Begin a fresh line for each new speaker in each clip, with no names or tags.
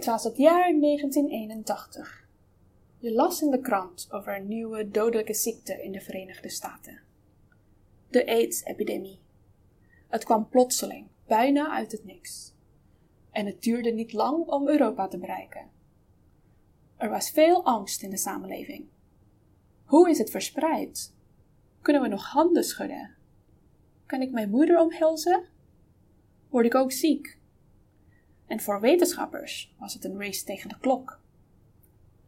Het was het jaar 1981. Je las in de krant over een nieuwe dodelijke ziekte in de Verenigde Staten. De AIDS-epidemie. Het kwam plotseling, bijna uit het niks. En het duurde niet lang om Europa te bereiken. Er was veel angst in de samenleving. Hoe is het verspreid? Kunnen we nog handen schudden? Kan ik mijn moeder omhelzen? Word ik ook ziek? En voor wetenschappers was het een race tegen de klok.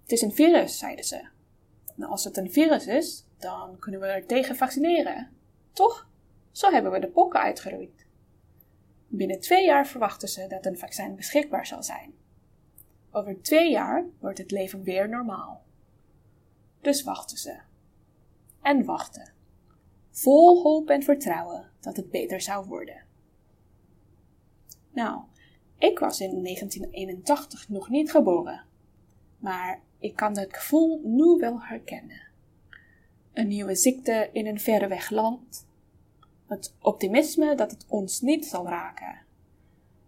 Het is een virus, zeiden ze. En als het een virus is, dan kunnen we er tegen vaccineren. Toch? Zo hebben we de pokken uitgeroeid. Binnen twee jaar verwachten ze dat een vaccin beschikbaar zal zijn. Over twee jaar wordt het leven weer normaal. Dus wachten ze. En wachten. Vol hoop en vertrouwen dat het beter zou worden. Nou, ik was in 1981 nog niet geboren, maar ik kan het gevoel nu wel herkennen. Een nieuwe ziekte in een verreweg land, het optimisme dat het ons niet zal raken,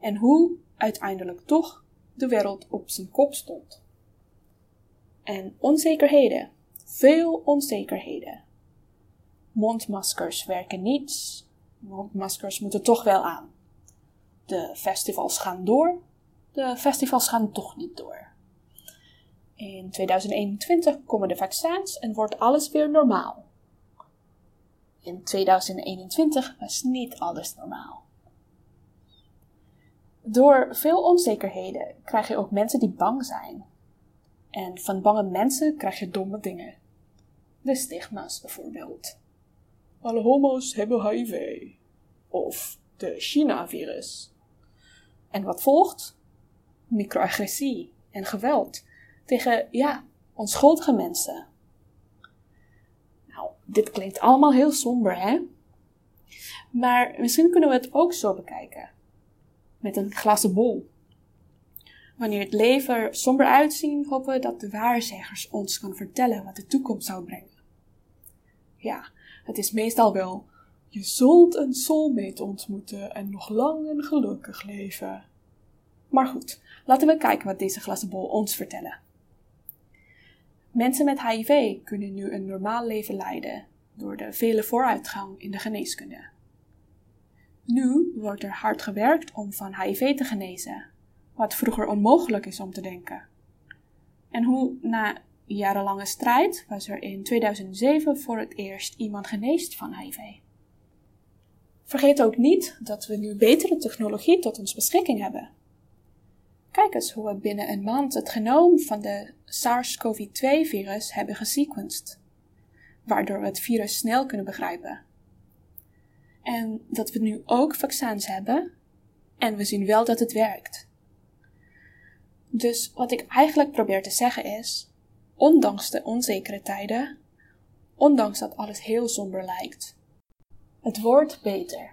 en hoe uiteindelijk toch de wereld op zijn kop stond. En onzekerheden, veel onzekerheden. Mondmaskers werken niet, mondmaskers moeten toch wel aan. De festivals gaan door, de festivals gaan toch niet door. In 2021 komen de vaccins en wordt alles weer normaal. In 2021 was niet alles normaal. Door veel onzekerheden krijg je ook mensen die bang zijn. En van bange mensen krijg je domme dingen. De stigma's bijvoorbeeld. Alle homo's hebben HIV. Of de China-virus. En wat volgt? Microagressie en geweld tegen, ja, onschuldige mensen. Nou, dit klinkt allemaal heel somber, hè? Maar misschien kunnen we het ook zo bekijken. Met een glazen bol. Wanneer het leven er somber uitziet, hopen we dat de waarzeggers ons kan vertellen wat de toekomst zou brengen. Ja, het is meestal wel, je zult een soulmate ontmoeten en nog lang en gelukkig leven. Maar goed, laten we kijken wat deze glazen bol ons vertellen. Mensen met HIV kunnen nu een normaal leven leiden door de vele vooruitgang in de geneeskunde. Nu wordt er hard gewerkt om van HIV te genezen, wat vroeger onmogelijk is om te denken. En hoe na jarenlange strijd was er in 2007 voor het eerst iemand geneest van HIV. Vergeet ook niet dat we nu betere technologie tot ons beschikking hebben. Kijk eens hoe we binnen een maand het genoom van de SARS-CoV-2-virus hebben gesequenced, waardoor we het virus snel kunnen begrijpen. En dat we nu ook vaccins hebben en we zien wel dat het werkt. Dus wat ik eigenlijk probeer te zeggen is: ondanks de onzekere tijden, ondanks dat alles heel somber lijkt, het wordt beter.